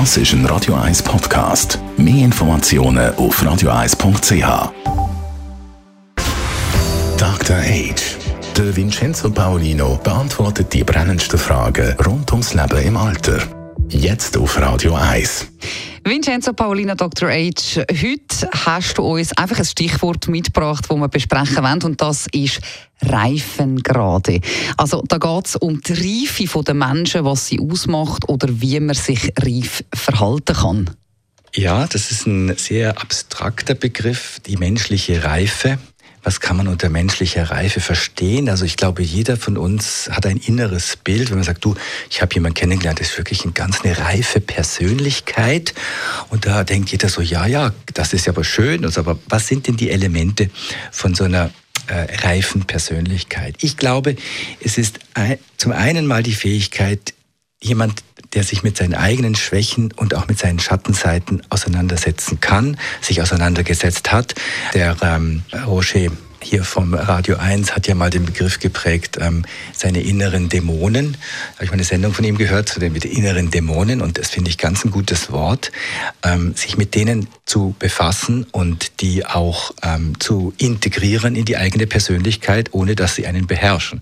Das ist ein Radio 1 Podcast. Mehr Informationen auf radio1.ch. Dr. Age. Der Vincenzo Paolino beantwortet die brennendsten Fragen rund ums Leben im Alter. Jetzt auf Radio 1. Vincenzo Paulina, Dr. H. Heute hast du uns einfach ein Stichwort mitgebracht, das wir besprechen wollen, und das ist Reifengrade. Also da geht es um die Reife der Menschen, was sie ausmacht oder wie man sich reif verhalten kann. Ja, das ist ein sehr abstrakter Begriff, die menschliche Reife was kann man unter menschlicher Reife verstehen? Also ich glaube, jeder von uns hat ein inneres Bild, wenn man sagt, du, ich habe jemanden kennengelernt, das ist wirklich eine ganz eine reife Persönlichkeit. Und da denkt jeder so, ja, ja, das ist ja aber schön. Also, aber was sind denn die Elemente von so einer äh, reifen Persönlichkeit? Ich glaube, es ist ein, zum einen mal die Fähigkeit, jemand, der sich mit seinen eigenen Schwächen und auch mit seinen Schattenseiten auseinandersetzen kann, sich auseinandergesetzt hat. Der ähm, Roger hier vom Radio 1 hat ja mal den Begriff geprägt, ähm, seine inneren Dämonen. Da habe ich mal eine Sendung von ihm gehört zu den inneren Dämonen und das finde ich ganz ein gutes Wort, ähm, sich mit denen zu befassen und die auch ähm, zu integrieren in die eigene Persönlichkeit, ohne dass sie einen beherrschen.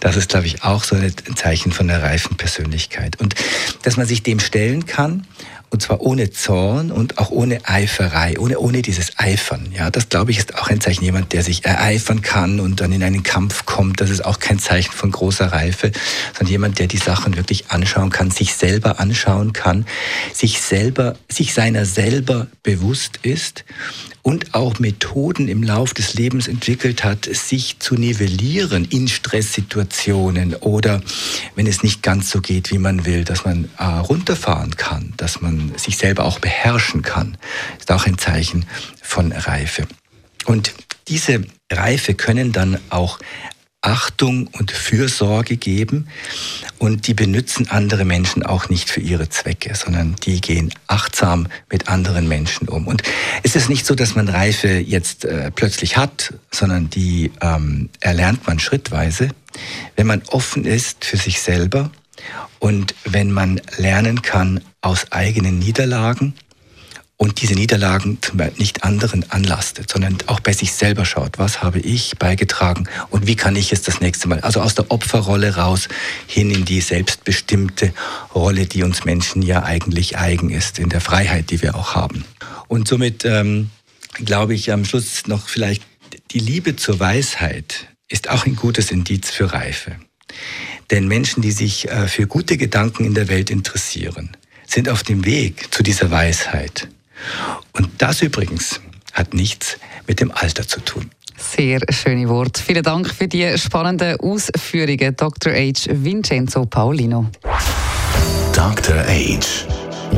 Das ist, glaube ich, auch so ein Zeichen von einer reifen Persönlichkeit. Und dass man sich dem stellen kann und zwar ohne Zorn und auch ohne Eiferei, ohne, ohne dieses Eifern. Ja, das glaube ich ist auch ein Zeichen jemand, der sich ereifern kann und dann in einen Kampf kommt. Das ist auch kein Zeichen von großer Reife, sondern jemand, der die Sachen wirklich anschauen kann, sich selber anschauen kann, sich selber, sich seiner selber bewusst ist und auch Methoden im Lauf des Lebens entwickelt hat, sich zu nivellieren in Stresssituationen oder wenn es nicht ganz so geht, wie man will, dass man äh, runterfahren kann, dass man sich selber auch beherrschen kann, ist auch ein Zeichen von Reife. Und diese Reife können dann auch Achtung und Fürsorge geben und die benutzen andere Menschen auch nicht für ihre Zwecke, sondern die gehen achtsam mit anderen Menschen um. Und es ist nicht so, dass man Reife jetzt äh, plötzlich hat, sondern die ähm, erlernt man schrittweise, wenn man offen ist für sich selber und wenn man lernen kann aus eigenen Niederlagen und diese Niederlagen nicht anderen anlastet, sondern auch bei sich selber schaut, was habe ich beigetragen und wie kann ich es das nächste Mal, also aus der Opferrolle raus hin in die selbstbestimmte Rolle, die uns Menschen ja eigentlich eigen ist, in der Freiheit, die wir auch haben. Und somit ähm, glaube ich am Schluss noch vielleicht, die Liebe zur Weisheit ist auch ein gutes Indiz für Reife. Denn Menschen, die sich äh, für gute Gedanken in der Welt interessieren, sind auf dem Weg zu dieser Weisheit. Und das übrigens hat nichts mit dem Alter zu tun. Sehr schöne Wort. Vielen Dank für die spannenden Ausführungen, Dr. H. Vincenzo Paulino. Dr. H.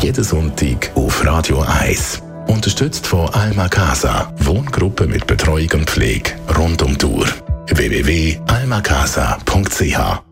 Jeden Sonntag auf Radio 1. Unterstützt von Alma Casa. Wohngruppe mit Betreuung und Pflege rund um Tour. www.almacasa.ch